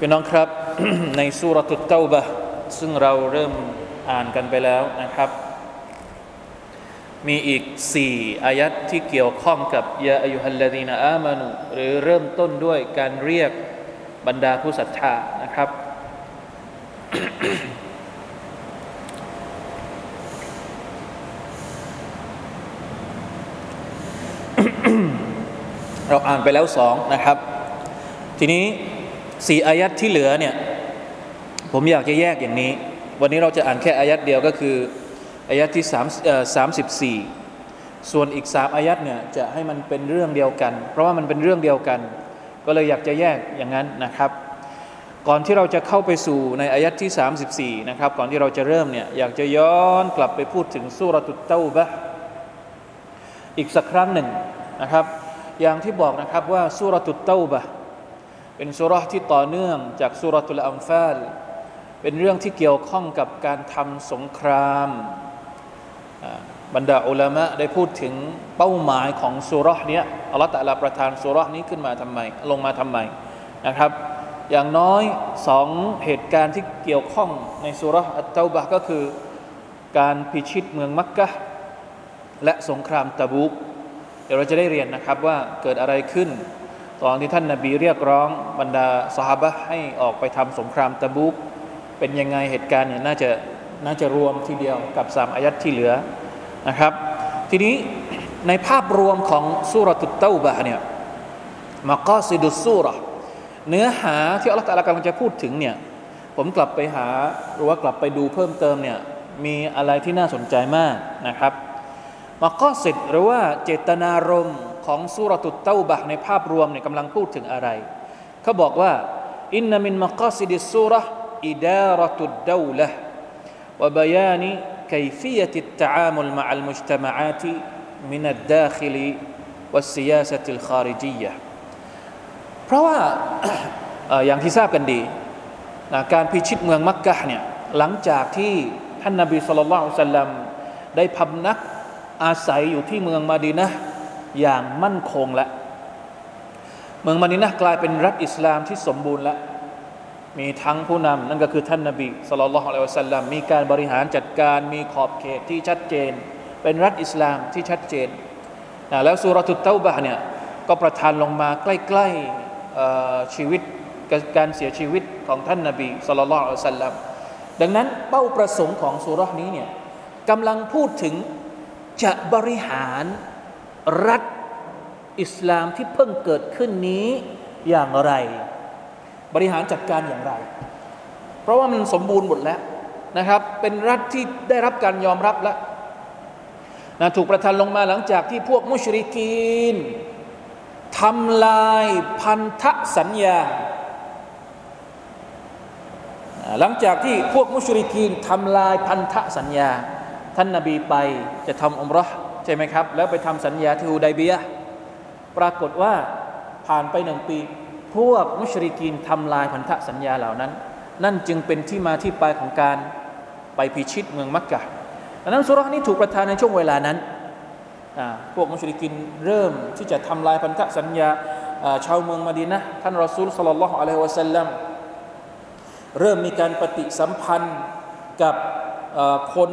พี่น้องครับในสุรตุตเตาบะซึ่งเราเริ่มอ่านกันไปแล้วนะครับ มีอีกสี่อายัดที่เกี่ยวข้องกับยาอายุฮัลลดีนอามานุหรือเริ่มต้นด้วยการเรียกบรรดาผู้ศรัทธานะครับ เราอ่านไปแล้วสองนะครับ ทีนี้ สี่อายัดที่เหลือเนี่ยผมอยากจะแยกอย่างนี้ วันนี้เราจะอ่านแค่อายัดเดียวก็คืออายัดที่สามสามสิบสี่ส่วนอีกสามอายัดเนี่ยจะให้มันเป็นเรื่องเดียวกัน เพราะว่ามันเป็นเรื่องเดียวกัน ก็เลยอยากจะแยกอย่างนั้นนะครับ ก่อนที่เราจะเข้าไปสู่ในอายัดที่ 34 นะครับ ก่อนที่เราจะเริ่มเนี่ยอยากจะย้อนกลับไปพูดถึงสุรตุตเต้าบะอีกสักครั้งหนึ่งนะครับ อย่างที่บอกนะครับว่าสุรตุตเต้าบะ เป็นสุรที่ต่อเนื่องจากสุรตุลอัมฟาล เป็นเรื่องที่เกี่ยวข้องกับการทำสงครามบรรดาอุลามะได้พูดถึงเป้าหมายของสุรนี้อัลลอฮฺตะลาประทานสุรนี้ขึ้นมาทำไมลงมาทำไมนะครับ อย่างน้อยสองเหตุการณ์ที่เกี่ยวข้องในสุรอัตเตาบะก็คือการพิชิตเมืองมักกะและสงครามตะบุกเดี๋ยวเราจะได้เรียนนะครับว่าเกิดอะไรขึ้น ตอนที่ท่านนาบีเรียกร้องบรรดาสหบะให้ออกไปทำสงครามตะบุกเป็นยังไงเหตุการณ์เนี่ยน่าจะน่าจะรวมทีเดียวกับสามอายัดที่เหลือนะครับ ทีนี้ในภาพรวมของสุรตุตเตาบะเนี่ยมาก็ซิดุสุรเนื้อหาที่อัลลอฮฺตะลากำลังจะพูดถึงเนี่ยผมกลับไปหาหรือว่ากลับไปดูเพิ่มเติมเนี่ยมีอะไรที่น่าสนใจมากนะครับมาก็สิดหรือว่าเจตนารมณ์ ของสุรตุตเต้าบะในภาพรวมเนี่ยกำลังพูดถึงอะไรเขาบอกว่าอินนามินมะกอซิดิสุรอิดารตุดดาวละวะบยานิ كيفية التعامل مع المجتمعات من الداخل والسياسة الخارجية เพราะว่าอย่างที่ทราบกันดีการพิชิตเมืองมักกะเนี่ยหลังจากที่ท่านนาบีสุลต่านสัลลัมได้พำนักอาศัยอยู่ที่เมืองมาดีนะ อย่างมั่นคงแล้วเมืองมาดีนะกลายเป็นรัฐอิสลามที่สมบูรณ์แล้วมีทั้งผู้นำนั่นก็คือท่านนาบีสุลต่านละฮ์อะลัยฮิวสัลลัมมีการบริหารจัดการมีขอบเขตที่ชัดเจน เป็นรัฐอิสลามที่ชัดเจนนะแล้วสุรทุตเต้าบะเนี่ยก็ประทานลงมาใกล้ๆชีวิตการเสียชีวิตของท่านนาบีสุลต่านละฮ์อะลัยฮิวสัลลัมดังนั้นเป้าประสงค์ของสุรนี้เนี่ยกำลังพูดถึงจะบริหาร รัฐอิสลามที่เพิ่งเกิดขึ้นนี้อย่างไร บริหารจัดการอย่างไร เพราะว่ามันสมบูรณ์หมดแล้วนะครับ เป็นรัฐที่ได้รับการยอมรับแล้วนะถูกประทานลงมาหลังจากที่พวกมุชริกีนทำลายพันธสัญญา หลังจากที่พวกมุชริกีนทำลายพันธสัญญา ท่านนาบีไปจะทำอมรอ ใช่ไหมครับ แล้วไปทำสัญญาที่ฮูดายเบียปรากฏว่าผ่านไปหนึ่งปี พวกมุชริกีนทำลายพันธสัญญาเหล่านั้น นั่นจึงเป็นที่มาที่ไปของการไปพิชิตเมืองมักกะดังนั้นสุรานี้ถูกประทานในช่วงเวลานั้นพวกมุชริกินเริ่มที่จะทำลายพันธสัญญาชาวเมืองมาดีนะท่านรอซูลสัลลัลลอฮุอะลัยฮิวะสัลลัมเริ่มมีการปฏิสัมพันธ์กับคน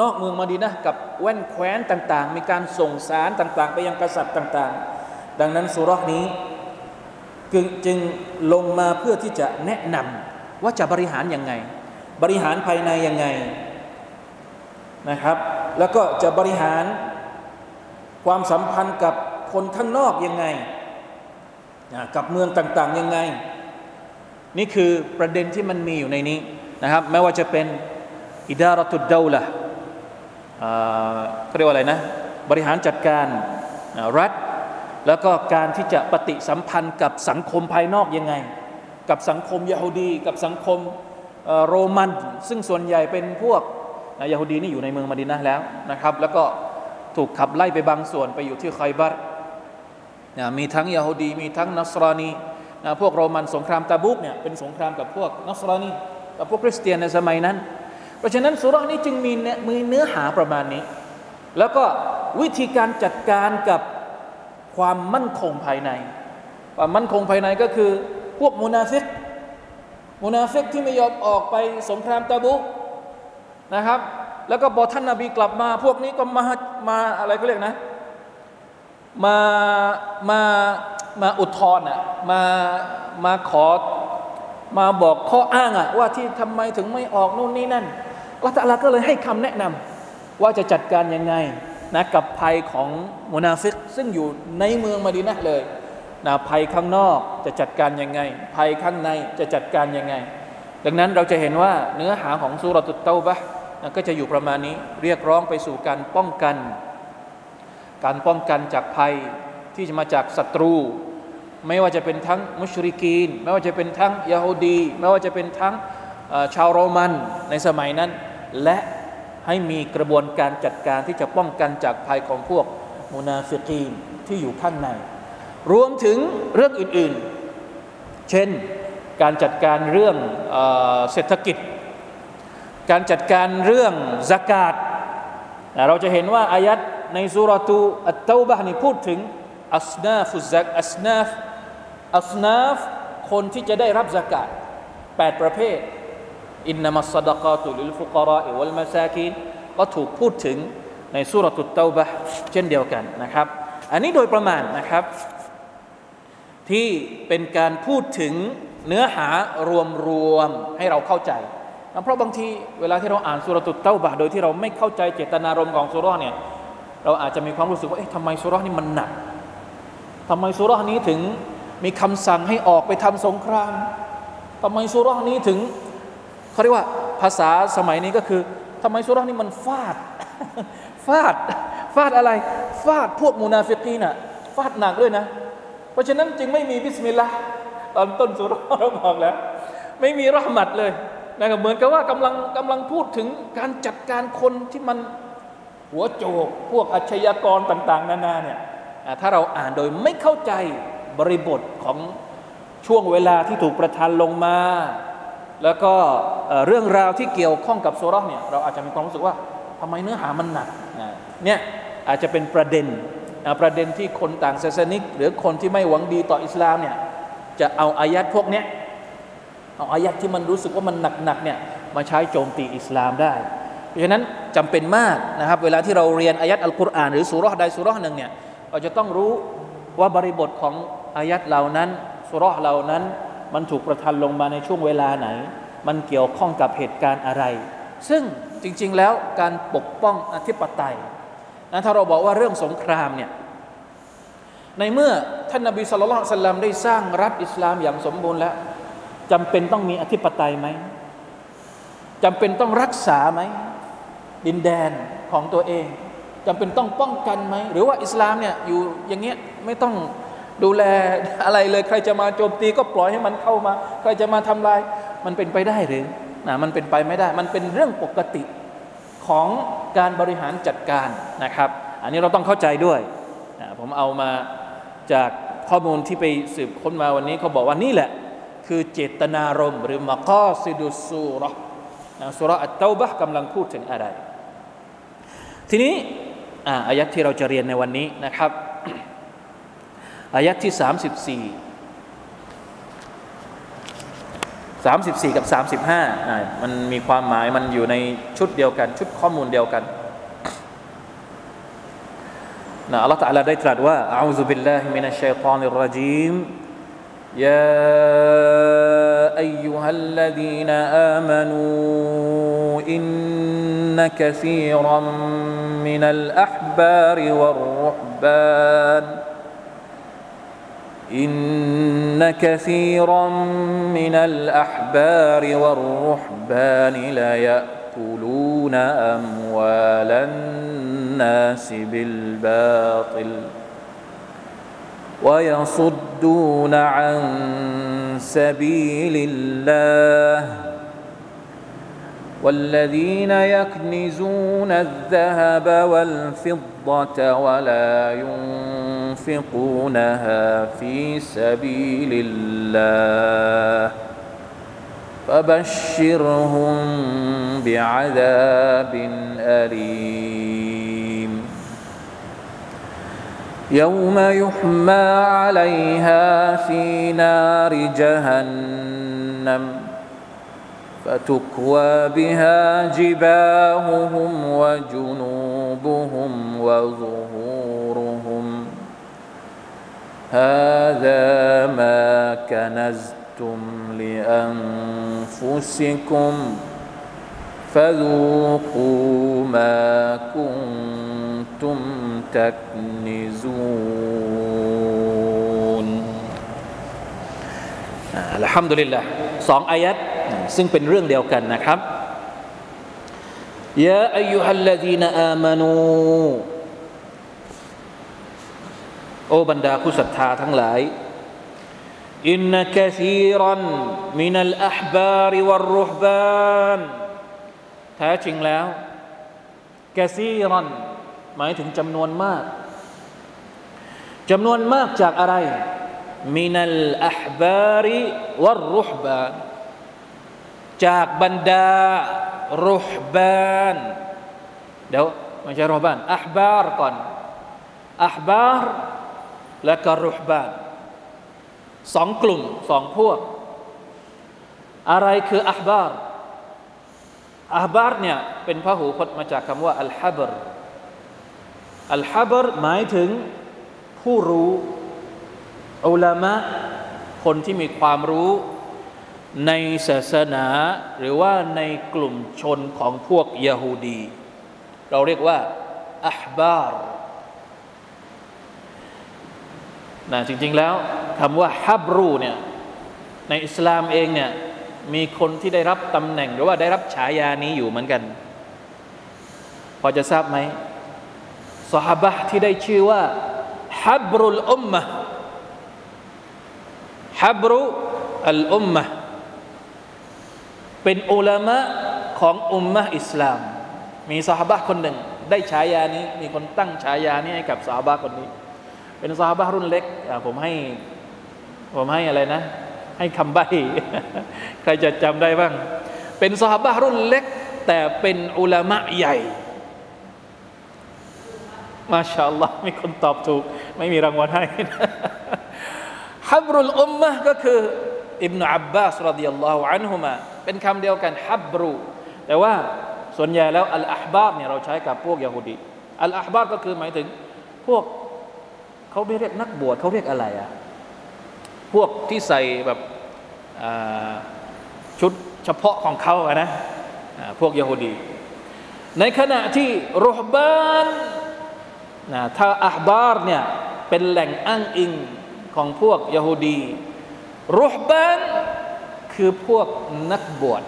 นอกเมืองมาดีนะกับแว่นแคว้นต่าง ๆ มีการส่งสารต่าง ๆ ไปยังกษัตริย์ต่าง ๆ ดังนั้นสุรานี้จึงลงมาเพื่อที่จะแนะนำว่าจะบริหารยังไง บริหารภายในยังไงนะครับ แล้วก็จะบริหารความสัมพันธ์กับคนข้างนอกยังไง กับเมืองต่างๆยังไง นี่คือประเด็นที่มันมีอยู่ในนี้นะครับ ไม่ว่าจะเป็นอิดารตุดเดาละ เขาเรียกว่าอะไรนะ บริหารจัดการรัฐ แล้วก็การที่จะปฏิสัมพันธ์กับสังคมภายนอกยังไง กับสังคมยะฮูดี กับสังคมโรมัน ซึ่งส่วนใหญ่เป็นพวกยะฮูดีนี่อยู่ในเมืองมะดินะแล้วนะครับ แล้วก็ถูกขับไล่ไปบางส่วนไปอยู่ที่ไคบัรนะมีทั้งยะฮูดี มีทั้งนัสรานีนะพวกโรมันสงครามตาบุกเนี่ยเป็นสงครามกับพวกนัสรานีกับพวกคริสเตียนในสมัยนั้น เพราะฉะนั้นสุราห์นี้จึงมีเนื้อมีเนื้อหาประมาณนี้ แล้วก็วิธีการจัดการกับความมั่นคงภายใน ความมั่นคงภายในก็คือ พวกมุนาฟิกมุนาฟิกที่ไม่ยอมออกไปสงครามตะบุกนะครับ แล้วก็พอท่านนาบีกลับมา พวกนี้ก็มามาอะไรเขาเรียกนะ มามามาอุทธรณ์อะมามาขอมาบอกข้ออ้างอะว่าที่ทำไมถึงไม่ออกนู่นนี่นั่น ลลอฮฺตะอาลาก็เลยให้คำแนะนำว่าจะจัดการยังไงนะกับภัยของมุนาฟิกซึ่งอยู่ในเมืองมาดีนะเลยนะภัยข้างนอกจะจัดการยังไง ภัยข้างในจะจัดการยังไง ดังนั้นเราจะเห็นว่าเนื้อหาของสุรตุตเตาบะนะก็จะอยู่ประมาณนี้เรียกร้องไปสู่การป้องกัน การป้องกันจากภัยที่จะมาจากศัตรู ไม่ว่าจะเป็นทั้งมุชริกีน ไม่ว่าจะเป็นทั้งยาฮูดี ไม่ว่าจะเป็นทั้งชาวโรมันในสมัยนั้น และให้มีกระบวนการจัดการที่จะป้องกันจากภัยของพวกมุนาฟิกีนที่อยู่ข้างใน รวมถึงเรื่องอื่นๆ เช่นการจัดการเรื่องเออเศรษฐกิจ การจัดการเรื่องสกาดเราจะเห็นว่าอายัดในสุรตูอัตเตาบะนี่พูดถึงอัสนาฟุซักอัสนาฟอัสนาฟคนที่จะได้รับสกาดแปดประเภท อินนามัสดะกาตุลิลฟุกราอิวัลมาซาคินก็ถูกพูดถึงในสุรตุตเตาบะเช่นเดียวกันนะครับ อันนี้โดยประมาณนะครับ ที่เป็นการพูดถึงเนื้อหารวมๆให้เราเข้าใจนะเพราะบางทีเวลาที่เราอ่านสุรตุตเต้าบะโดยที่เราไม่เข้าใจเจตนารมณ์ของสุรเนี่ยเราอาจจะมีความรู้สึกว่าเอ๊ะทำไมสุรนี่มันหนักทำไมสุรนี้ถึงมีคำสั่งให้ออกไปทำสงครามทำไมสุรนี้ถึง เขาเรียกว่าภาษาสมัยนี้ก็คือทำไมสุรานี้มันฟาด ฟาด ฟาดอะไร ฟาดพวกมุนาฟิกีน่ะ ฟาดหนักด้วยนะ เพราะฉะนั้นจึงไม่มีบิสมิลลาห์ตอนต้นสุรา์เราบอกแล้ว ไม่มีรหมัดเลยนะครับเหมือนกับว่ากำลังกำลังพูดถึงการจัดการคนที่มันหัวโจก พวกอาชญากรต่าง ๆ นานาเนี่ยถ้าเราอ่านโดยไม่เข้าใจบริบทของช่วงเวลาที่ถูกประทานลงมา แล้วก็เรื่องราวที่เกี่ยวข้องกับสุราเนี่ยเราอาจจะมีความรู้สึกว่าทำไมเนื้อหามันหนักเนี่ยอาจจะเป็นประเด็นประเด็นที่คนต่างศาสนิก หรือคนที่ไม่หวังดีต่ออิสลามเนี่ยจะเอาอายัดพวกเนี้ยเอาอายัดที่มันรู้สึกว่ามันหนักๆเนี่ยมาใช้โจมตีอิสลามได้ เพราะฉะนั้นจำเป็นมากนะครับ เวลาที่เราเรียนอายัดอัลกุรอานหรือสุราะห์ใดสุราะห์หนึ่งเนี่ยเราจะต้องรู้ว่าบริบทของอายัดเหล่านั้นสุราะห์เหล่านั้น มันถูกประทานลงมาในช่วงเวลาไหน มันเกี่ยวข้องกับเหตุการณ์อะไร ซึ่งจริง ๆ แล้วการปกป้องอธิปไตยนะถ้าเราบอกว่าเรื่องสงครามเนี่ยในเมื่อท่านนบีสุลต่านสัลลัมได้สร้างรัฐอิสลามอย่างสมบูรณ์แล้วจำเป็นต้องมีอธิปไตยไหมจำเป็นต้องรักษาไหมดินแดนของตัวเองจำเป็นต้องป้องกันไหม หรือว่าอิสลามเนี่ยอยู่อย่างเงี้ยไม่ต้อง ดูแลอะไรเลยใครจะมาโจมตีก็ปล่อยให้มันเข้ามา ใครจะมาทำลาย มันเป็นไปได้หรือนะมันเป็นไปไม่ได้ มันเป็นเรื่องปกติของการบริหารจัดการนะครับ อันนี้เราต้องเข้าใจด้วยนะผมเอามาจากข้อมูลที่ไปสืบค้นมาวันนี้เขาบอกว่านี่แหละ คือเจตนารมณ์หรือมากอซิดุสูรนะสุรอัตเตาบะกำลังพูดถึงอะไร ทีนี้อ่ายัดที่เราจะเรียนในวันนี้นะครับ อายัดที่ 34 34 กับ 35อ่ามันมีความหมายมันอยู่ในชุดเดียวกัน ชุดข้อมูลเดียวกันนะอัลลอฮฺตะอาลาได้ตรัสว่าอาอูซุบิลลาฮิมินัชชัยฏอนิรรจีม يا أيها الذين آمنوا إن كثيرا من الأحبار والرهبان إن كثيرا من الأحبار والرهبان ليأكلون أموال الناس بالباطل ويصدون عن سبيل الله والذين يكنزون الذهب والفضة ولا ينفقونها في سبيل الله فبشرهم بعذاب أليم. يوم يحمى عليها في نار جهنم. فتكوى بها جباههم وجنوبهم وظهورهم هذا ما كنزتم لانفسكم فذوقوا ما كنتم تكنزون الحمد لله สองอายัด ซึ่งเป็นเรื่องเดียวกันนะครับยาอายุฮัลลดีนอามานูโอบรรดาผู้ศรัทธาทั้งหลายอินนักซีรันมินัลอัฮบาริวัรรุฮบานแท้จริงแล้วกซีรันหมายถึงจำนวนมากจำนวนมากจากอะไรมินัลอัฮบาริวัรรุฮบาน จากบรรดารุฮบานเดี๋ยวไม่ใช่รุฮบานอัฮบาร์ก่อนอัฮบาร์และก็รุฮบานสองกลุ่มสองพวก อะไรคือأحبار أحبار เนี่ยเป็นพหูพจน์มาจากคำว่าالحبر الحبرหมายถึงผู้รู้อุลามะคนที่มีความรู้ ในศาสนาหรือว่าในกลุ่มชนของพวกยะฮูดี เราเรียกว่าأحبارนะจริง ๆแล้วคำว่าฮับรูเนี่ยในอิสลามเองเนี่ยมีคนที่ได้รับตำแหน่งหรือว่าได้รับฉายานี้อยู่เหมือนกัน พอจะทราบไหมสหบะที่ได้ชื่อว่าฮับรุลอุมมะฮับรุอัลอุมมะ เป็นอุลามะของอุมมะอิสลาม มีสหบะคนหนึ่ง ได้ฉายานี้ มีคนตั้งฉายานี้ให้กับสหบะคนนี้ เป็นสหบะรุ่นเล็กผมให้ ผมให้อะไรนะ ให้คำใบ้ ใครจะจำได้บ้าง เป็นสหบะรุ่นเล็ก แต่เป็นอุลามะใหญ่มาชาอัลลอฮ์มีคนตอบถูก ไม่มีรางวัลให้ฮับรุลอุมมะก็คืออิบนาอับบาสรดิยัลลอฮุอันฮุมา เป็นคำเดียวกันฮับรู แต่ว่าส่วนใหญ่แล้วอัลอาฮบาบเนี่ยเราใช้กับพวกยาฮูดีอัลอาฮบาบก็คือหมายถึงพวกเขาไม่เรียกนักบวชเขาเรียกอะไรอะพวกที่ใส่แบบชุดเฉพาะของเขาอะนะพวกยาฮูดีในขณะที่รุฮบานนะถ้าอัฮบาร์เนี่ยเป็นแหล่งอ้างอิงของพวกยาฮูดีรุฮบาน คือพวกนักบวช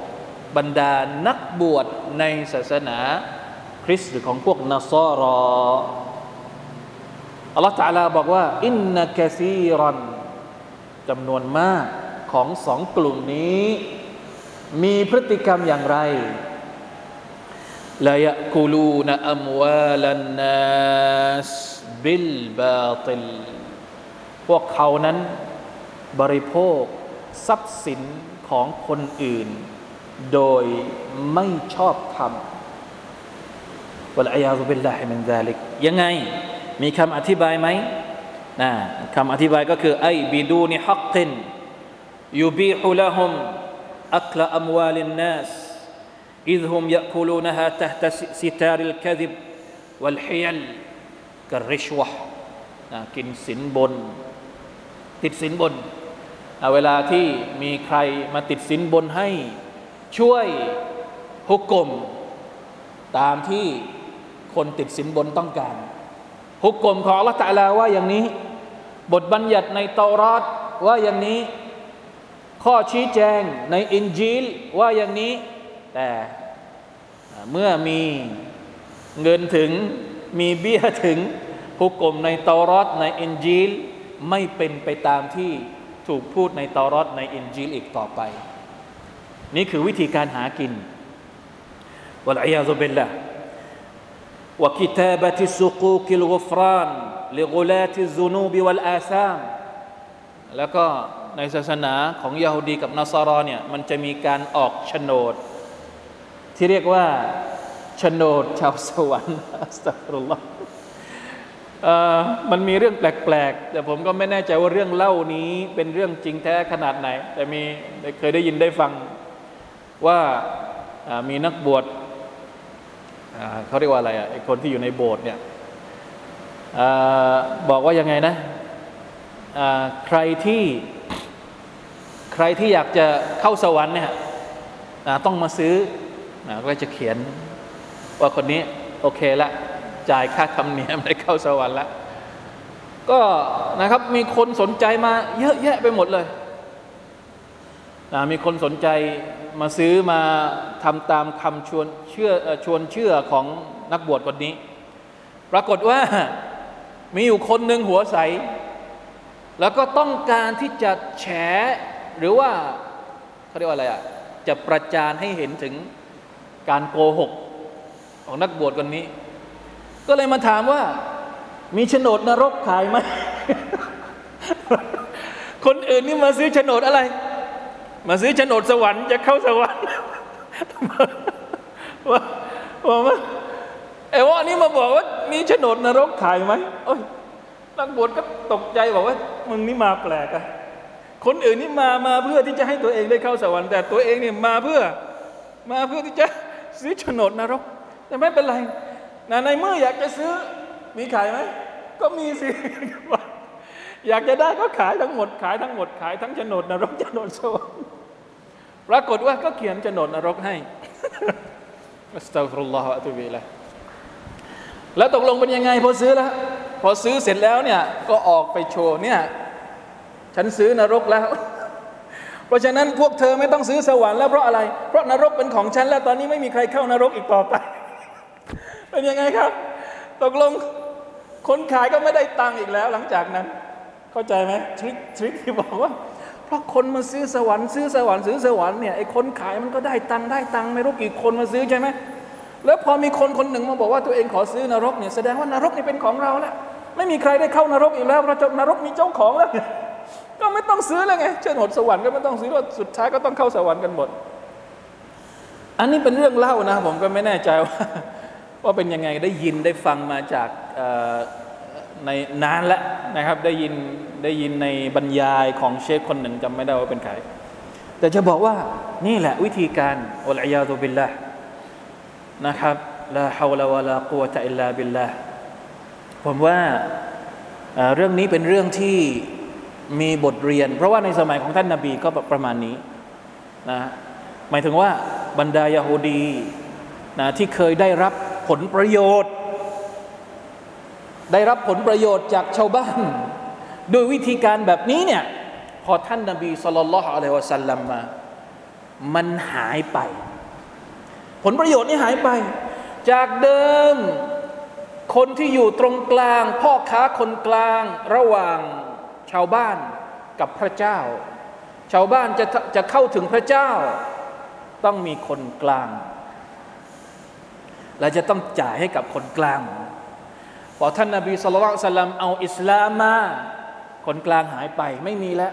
บรรดานักบวชในศาสนาคริสต์หรือของพวกนัสรออัลลอฮฺตาลาบอกว่า อินนักซีรันจำนวนมากของสองกลุ่มนี้ มีพฤติกรรมอย่างไรลายกูลูนอัมวأموال الناس بالباطلพวกเขานั้นบริโภค ทรัพย์สินของคนอื่น โดยไม่ชอบธรรมوالعياذ بالله من ذلكยังไง มีคำอธิบายไหมนะคำอธิบายก็คือأي بدون حق يبيح لهم أكل أموال الناسอิดฮุมยะคูลูนฮาตะตะสิตาริลกะดิบวัลฮิยัลกัริชวะกินสินบน ติดสินบน เวลาที่มีใครมาติดสินบนให้ช่วยฮุกกลมตามที่คนติดสินบนต้องการฮุกกลมของลลอฮฺตะอาลาว่าอย่างนี้ บทบัญญัติในเตารอดว่าอย่างนี้ ข้อชี้แจงในอินจีลว่าอย่างนี้ แต่เมื่อมีเงินถึงมีเบี้ยถึงฮุก่มในเตารอดในอินจีลไม่เป็นไปตามที่ ถูกพูดในเตารอดในอินจีลอีกต่อไป นี่คือวิธีการหากินوالعياذ بالله وكتابة صكوك الغفران لغلاة الذنوب والآثامแล้วก็ในศาสนาของยาฮูดีกับนอซารอเนี่ยมันจะมีการออกโฉนด ที่เรียกว่าโฉนดชาวสวรรค์อัสตัฟรุลลอฮ์ มันมีเรื่องแปลกๆ แต่ผมก็ไม่แน่ใจว่าเรื่องเล่านี้เป็นเรื่องจริงแท้ขนาดไหน แต่มีเคยได้ยินได้ฟังว่ามีนักบวชเขาเรียกว่าอะไรอะไอคนที่อยู่ในโบสถ์เนี่ยอบอกว่ายังไงนะใครที่ใครที่อยากจะเข้าสวรรค์เนี่ยต้องมาซื้อก็จะเขียนว่าคนนี้โอเคละ จ่ายค่าธรรมเนียมได้เข้าสวรรค์และก็นะครับมีคนสนใจมาเยอะแยะไปหมดเลยนะมีคนสนใจมาซื้อมาทำตามคำชวนเชื่อเอ่อชวนเชื่อของนักบวชคนนี้ ปรากฏว่ามีอยู่คนหนึ่งหัวใส แล้วก็ต้องการที่จะแฉหรือว่าเขาเรียกว่าอะไรอะจะประจานให้เห็นถึงการโกหกของนักบวชคนนี้ ก็เลยมาถามว่า มีโฉนดนรกขายไหม คนอื่นนี่มาซื้อโฉนดอะไร มาซื้อโฉนดสวรรค์จะเข้าสวรรค์ว่าว่าว่าไอ้ว่านี่มาบอกว่า มีโฉนดนรกขายไหมโอ้ยนักบวชก็ตกใจบอกว่ามึงนี่มาแปลกอะคนอื่นนี่มามาเพื่อที่จะให้ตัวเองได้เข้าสวรรค์แต่ตัวเองเนี่ยมาเพื่อ มาเพื่อที่จะซื้อโฉนดนรก แต่ไม่เป็นไร นะในเมื่ออยากจะซื้อมีขายไหม ก็มีสิ อยากจะได้ก็ขายทั้งหมด ขายทั้งหมด ขายทั้งโฉนดนรกโฉนดสวรรค์ปรากฏว่าก็เขียนโฉนดนรกให้อัสตัฟรุลลอฮฺวะอะตูบิละแล้วตกลงเป็นยังไงพอซื้อแล้ว พอซื้อเสร็จแล้วเนี่ยก็ออกไปโชว์เนี่ยฉันซื้อนรกแล้ว เพราะฉะนั้นพวกเธอไม่ต้องซื้อสวรรค์แล้วเพราะอะไร เพราะนรกเป็นของฉันแล้วตอนนี้ไม่มีใครเข้านรกอีกต่อไป เป็นยังไงครับ ตกลงคนขายก็ไม่ได้ตังค์อีกแล้วหลังจากนั้น เข้าใจไหมทริคทริคที่บอกว่า เพราะคนมาซื้อสวรรค์ซื้อสวรรค์ซื้อสวรรค์เนี่ยไอ้คนขายมันก็ได้ตังค์ได้ตังค์ไม่รู้กี่คนมาซื้อใช่ไหมแล้วพอมีคนคนหนึ่งมาบอกว่าตัวเองขอซื้อนรกเนี่ยแสดงว่านรกนี่เป็นของเราแล้วไม่มีใครได้เข้านรกอีกแล้วเพราะนรกมีเจ้าของแล้วก็ไม่ต้องซื้อแล้วไงเช่นหดสวรรค์ก็ไม่ต้องซื้อว่าสุดท้ายก็ต้องเข้าสวรรค์กันหมด อันนี้เป็นเรื่องเล่านะ ผมก็ไม่แน่ใจว่า ว่าเป็นยังไงได้ยินได้ฟังมาจากในนานแล้วนะครับ ได้ยินได้ยินในบรรยายของเชคคนหนึ่งจำไม่ได้ว่าเป็นใครแต่จะบอกว่านี่แหละวิธีการอัลอยาตุบิลละนะครับลาฮาวลาวะลากุวตะอิลลาบิลละผมว่าเอ่อเรื่องนี้เป็นเรื่องที่มีบทเรียน เพราะว่าในสมัยของท่านนาบีก็ประมาณนี้นะหมายถึงว่าบรรดายาฮูดีนะที่เคยได้รับ ผลประโยชน์ ได้รับผลประโยชน์จากชาวบ้านโดยวิธีการแบบนี้เนี่ยพอท่านนาบีสุลต่านละฮ์อะลัยฮิวะสัลลัมมา มันหายไป ผลประโยชน์นี่หายไป จากเดิม คนที่อยู่ตรงกลาง พ่อค้าคนกลางระหว่างชาวบ้านกับพระเจ้า ชาวบ้านจะจะเข้าถึงพระเจ้า ต้องมีคนกลาง และจะต้องจ่ายให้กับคนกลางพอท่านนาบีสุลต่านสัลลัมเอาอิสลามมา คนกลางหายไปไม่มีแล้ว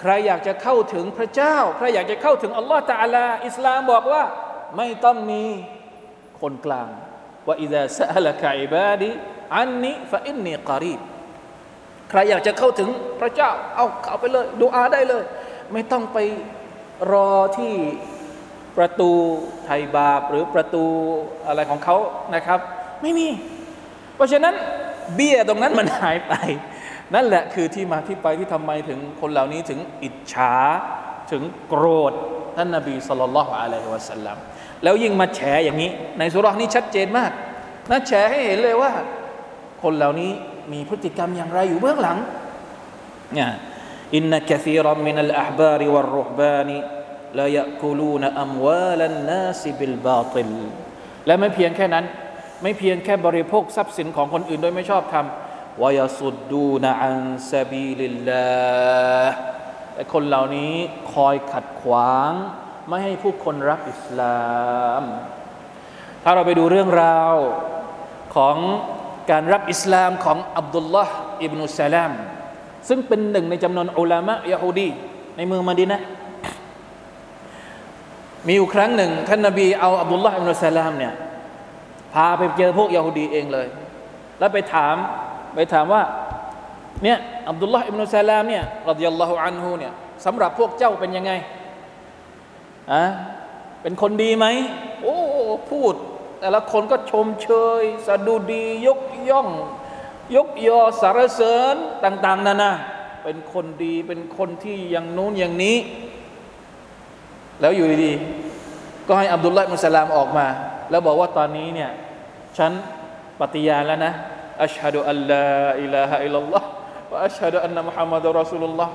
ใครอยากจะเข้าถึงพระเจ้า ใครอยากจะเข้าถึงอัลลอฮฺตะอาลา อิสลามบอกว่าไม่ต้องมีคนกลางว่าอิดะซาลกะอิบาดีอันนี้ฟะอินนีกอรีบใครอยากจะเข้าถึงพระเจ้า เอาเข้าไปเลยดูอาได้เลย ไม่ต้องไปรอที่ ประตูไทบาปหรือประตูอะไรของเขานะครับ ไม่มี เพราะฉะนั้นเบี้ยตรงนั้นมันหายไป นั่นแหละคือที่มาที่ไปที่ทำไมถึงคนเหล่านี้ถึงอิจฉาถึงโกรธท่านนบีสุลต่านละฮ์อะลัยฮิวะสัลลัมแล้วยิ่งมาแฉอย่างนี้ ในสุรานี้ชัดเจนมากนะแฉให้เห็นเลยว่า คนเหล่านี้มีพฤติกรรมอย่างไรอยู่เบื้องหลังเนี่ยإن كثيرا من الأحبار والرهبان ليأكلون أموال الناس بالباطلและไม่เพียงแค่นั้น ไม่เพียงแค่บริโภคทรัพย์สินของคนอื่นโดยไม่ชอบทำวายสุดดูนอันซาบีลิลลาแต่คนเหล่านี้คอยขัดขวาง ไม่ให้ผู้คนรับอิสลาม ถ้าเราไปดูเรื่องราวของการรับอิสลามของอับดุลลาห์อิบนุสลาม ซึ่งเป็นหนึ่งในจำนวนอุลามะยะฮูดีในเมืองมาดีนะ มีอยู่ครั้งหนึ่งท่านนบีเอาอับดุลลาห์อิบนุสลามเนี่ยพาไปเจอพวกยะฮูดีเองเลย แล้วไปถามไปถามว่าเนี่ยอับดุลลาห์อิบนุสลามเนี่ยรดิยัลลอฮุอันฮูเนี่ยสำหรับพวกเจ้าเป็นยังไงอะเป็นคนดีไหมโอ้พูด แต่ละคนก็ชมเชยสะดุดี ยกย่อง ยกยอสารเสริญต่าง ๆนานาเป็นคนดีเป็นคนที่อย่างนู้นอย่างนี้ แล้วอยู่ดีๆก็ให้อับดุลลาห์มุสลามออกมา แล้วบอกว่าตอนนี้เนี่ยฉันปฏิญาณแล้วนะอัชฮะดุอัลลาอิลาฮะอิลลัลลอฮ์วะอัชฮะดุอันนะมุฮัมมัดรอสูลุลลอฮ์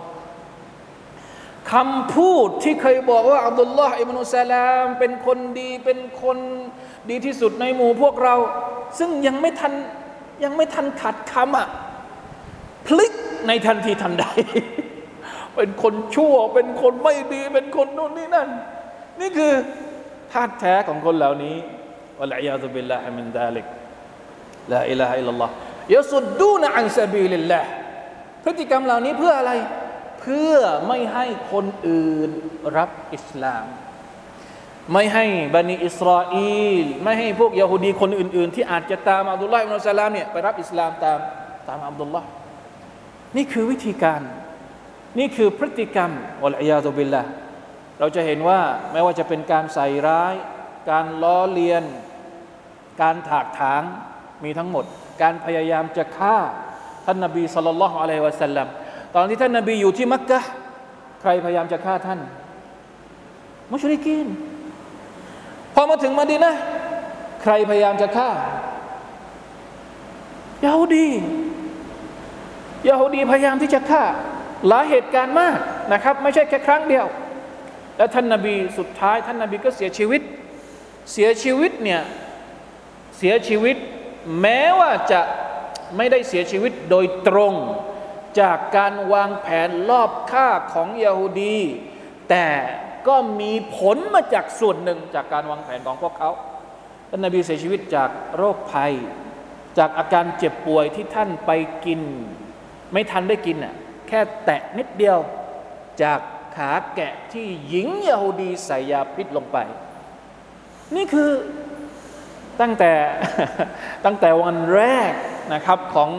คำพูดที่เคยบอกว่าอับดุลลอฮ์อิบนุสลาม เป็นคนดีเป็นคนดีที่สุดในหมู่พวกเรา ซึ่งยังไม่ทันยังไม่ทันขัดคำอะพลิกในทันทีทันใด เป็นคนชั่ว เป็นคนไม่ดีเป็นคนนู่นนี่นั่น นี่คือธาตุแท้ของคนเหล่านี้والعياذ بالله من ذلك لا إله إلا الله يصدون عن سبيل اللهพฤติกรรมเหล่านี้เพื่ออะไร เพื่อไม่ให้คนอื่นรับอิสลาม ไม่ให้บะนีอิสราเอลไม่ให้พวกยาฮูดีคนอื่น ๆ ที่อาจจะตามอับดุลลาห์อิบนุสลามเนี่ยไปรับอิสลามตามตามอับดุลลาห์นี่คือวิธีการ นี่คือพฤติกรรมالعياذ باللهเราจะเห็นว่าไม่ว่าจะเป็นการใส่ร้าย การล้อเลียน การถากถางมีทั้งหมด การพยายามจะฆ่าท่านนบีสุลต่านละฮ์อะลัยฮิวะสัลลัมตอนที่ท่านนบีอยู่ที่มักกะใครพยายามจะฆ่าท่าน มุชริกีนพอมาถึงมาดีนะใครพยายามจะฆ่ายาฮูดียาฮูดีพยายามที่จะฆ่า หลายเหตุการณ์มากนะครับ ไม่ใช่แค่ครั้งเดียว แล้วท่านนาบีสุดท้าย ท่านนาบีก็เสียชีวิต เสียชีวิตเนี่ยเสียชีวิต แม้ว่าจะไม่ได้เสียชีวิตโดยตรงจากการวางแผนลอบฆ่าของยาฮูดี แต่ก็มีผลมาจากส่วนหนึ่งจากการวางแผนของพวกเขาท่านนบีเสียชีวิตจากโรคภัย จากอาการเจ็บป่วยที่ท่านไปกิน ไม่ทันได้กินอะ แค่แตะนิดเดียวจากขาแกะที่หญิงยาฮูดีใส่ยาพิษลงไป นี่คือตั้งแต่ตั้งแต่วันแรกนะครับของ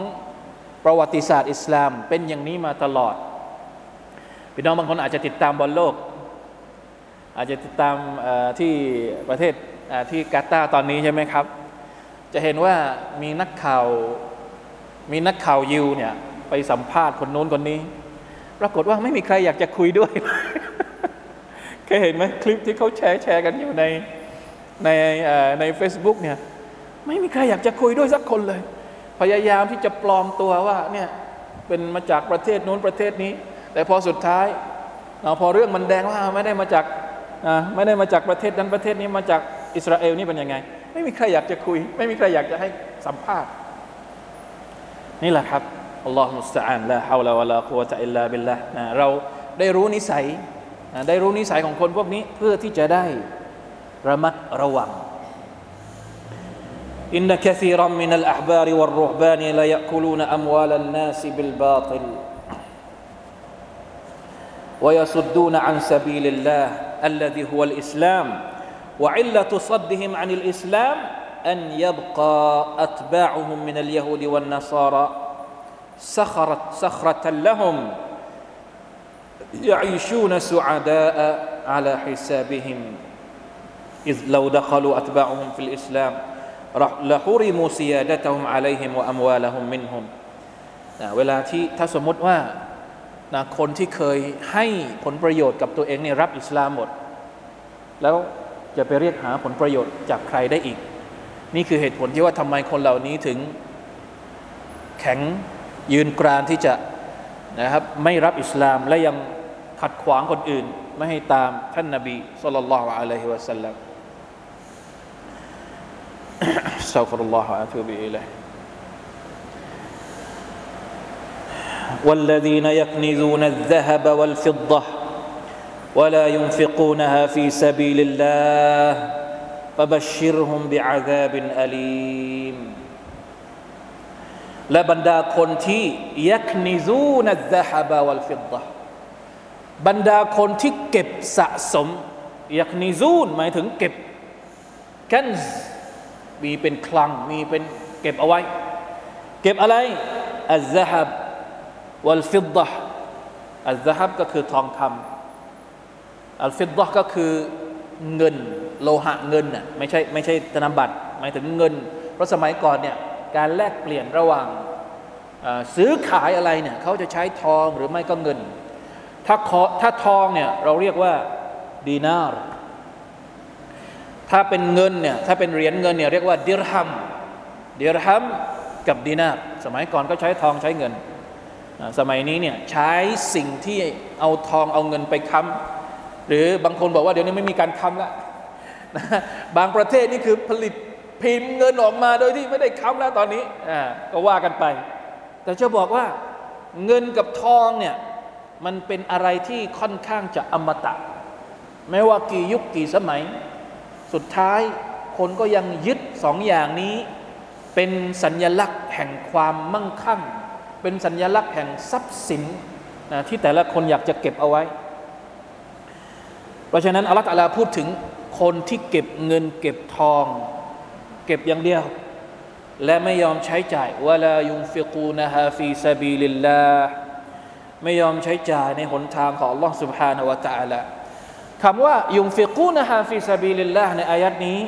ประวัติศาสตร์อิสลามเป็นอย่างนี้มาตลอด พี่น้องบางคนอาจจะติดตามบอลโลก อาจจะติดตามที่ประเทศที่กาตาร์ตอนนี้ใช่ไหมครับ จะเห็นว่ามีนักข่าวมีนักข่าวยิวเนี่ย ไปสัมภาษณ์คนโน้นคนนี้ ปรากฏว่าไม่มีใครอยากจะคุยด้วยเคยเห็นไหมคลิปที่เขาแชร์แชร์กันอยู่ในในในเฟซบุ๊กเนี่ยไม่มีใครอยากจะคุยด้วยสักคนเลย พยายามที่จะปลอมตัวว่าเนี่ยเป็นมาจากประเทศโน้นประเทศนี้ แต่พอสุดท้ายาพอเรื่องมันแดงว่าไม่ได้มาจากไม่ได้มาจากประเทศนั้นประเทศนี้มาจากอิสราเอลนี่เป็นยังไง ไม่มีใครอยากจะคุย ไม่มีใครอยากจะให้สัมภาษณ์ นี่แหละครับ อัลลอฮฺมุสตาอันละฮาวลาวะลากุวะตะอิลลาบิลละเราได้รู้นิสัย ได้รู้นิสัยของคนพวกนี้ เพื่อที่จะได้ระมัดระวัง إن كثيرا من الأحبار والرهبان لا يأكلون أموال الناس بالباطل ويصدون عن سبيل الله الذي هو الإسلام وعلة صدهم عن الإسلام أن يبقى أتباعهم من اليهود والنصارى سخرة سخرة لهم يعيشون سعداء على حسابهم إذ لو دخل أتباعهم في الإسلام لحرموا سيادتهم عليهم وأموالهم منهمเวลาที่ถ้าสมมติว่านะคนที่เคยให้ผลประโยชน์กับตัวเองเนี่ยรับอิสลามหมด แล้วจะไปเรียกหาผลประโยชน์จากใครได้อีก นี่คือเหตุผลที่ว่าทำไมคนเหล่านี้ถึงแข็ง ยืนกรานที่จะนะครับไม่รับอิสลามและยังขัดขวางคนอื่น ไม่ให้ตามท่านนาบีสุลต่านละอะลัยฮิวะสัลลัม استغفر الله واتوب اليه والذين يكنزون الذهب والفضه ولا ينفقونها في سبيل الله فبشرهم بعذاب اليم และบรรดาคนที่ยักนิซูนัซฮบะวัลฟิดดะบรรดาคนที่เก็บสะสมยักนิซูนหมายถึงเก็บกันมีเป็นคลังมีเป็นเก็บเอาไว้ เก็บอะไรอัลซะฮับวัลฟิดดะอัลซะฮับก็คือทองคำอัลฟิดดะก็คือเงิน โลหะเงินน่ะไม่ใช่ไม่ใช่ธนบัตรหมายถึงเงิน เพราะสมัยก่อนเนี่ย การแลกเปลี่ยนระหว่างซื้อขายอะไรเนี่ยเขาจะใช้ทองหรือไม่ก็เงิน ถ้าถ้าทองเนี่ยเราเรียกว่าดีนาร์ถ้าเป็นเงินเนี่ยถ้าเป็นเหรียญเงินเนี่ยเรียกว่าดิรฮัมดิรฮัมกับดีนาร์สมัยก่อนก็ใช้ทองใช้เงิน สมัยนี้เนี่ยใช้สิ่งที่เอาทองเอาเงินไปค้ำหรือบางคนบอกว่าเดี๋ยวนี้ไม่มีการค้ำละบางประเทศนี่คือผลิต พิมพ์เงินออกมาโดยที่ไม่ได้ค้ำแล้วตอนนี้ก็ว่ากันไป แต่จะบอกว่าเงินกับทองเนี่ยมันเป็นอะไรที่ค่อนข้างจะอมตะ ไม่ว่ากี่ยุคกี่สมัย สุดท้ายคนก็ยังยึดสองอย่างนี้ เป็นสัญญลักษณ์แห่งความมั่งคั่ง เป็นสัญญลักษณ์แห่งทรัพย์สินนะที่แต่ละคนอยากจะเก็บเอาไว้ เพราะฉะนั้นอัลลอฮฺพูดถึงคนที่เก็บเงินเก็บทองเก็บอย่างเดียว และไม่ยอมใช้จ่ายวลายุงฟิกูนะฮาฟีซาบีลิลลาไม่ยอมใช้จ่ายในหนทางของ Allah سبحانه และ تعالى คำว่ายุงฟิกูนะฮาฟีซาบีลิลลาในอายัดนี้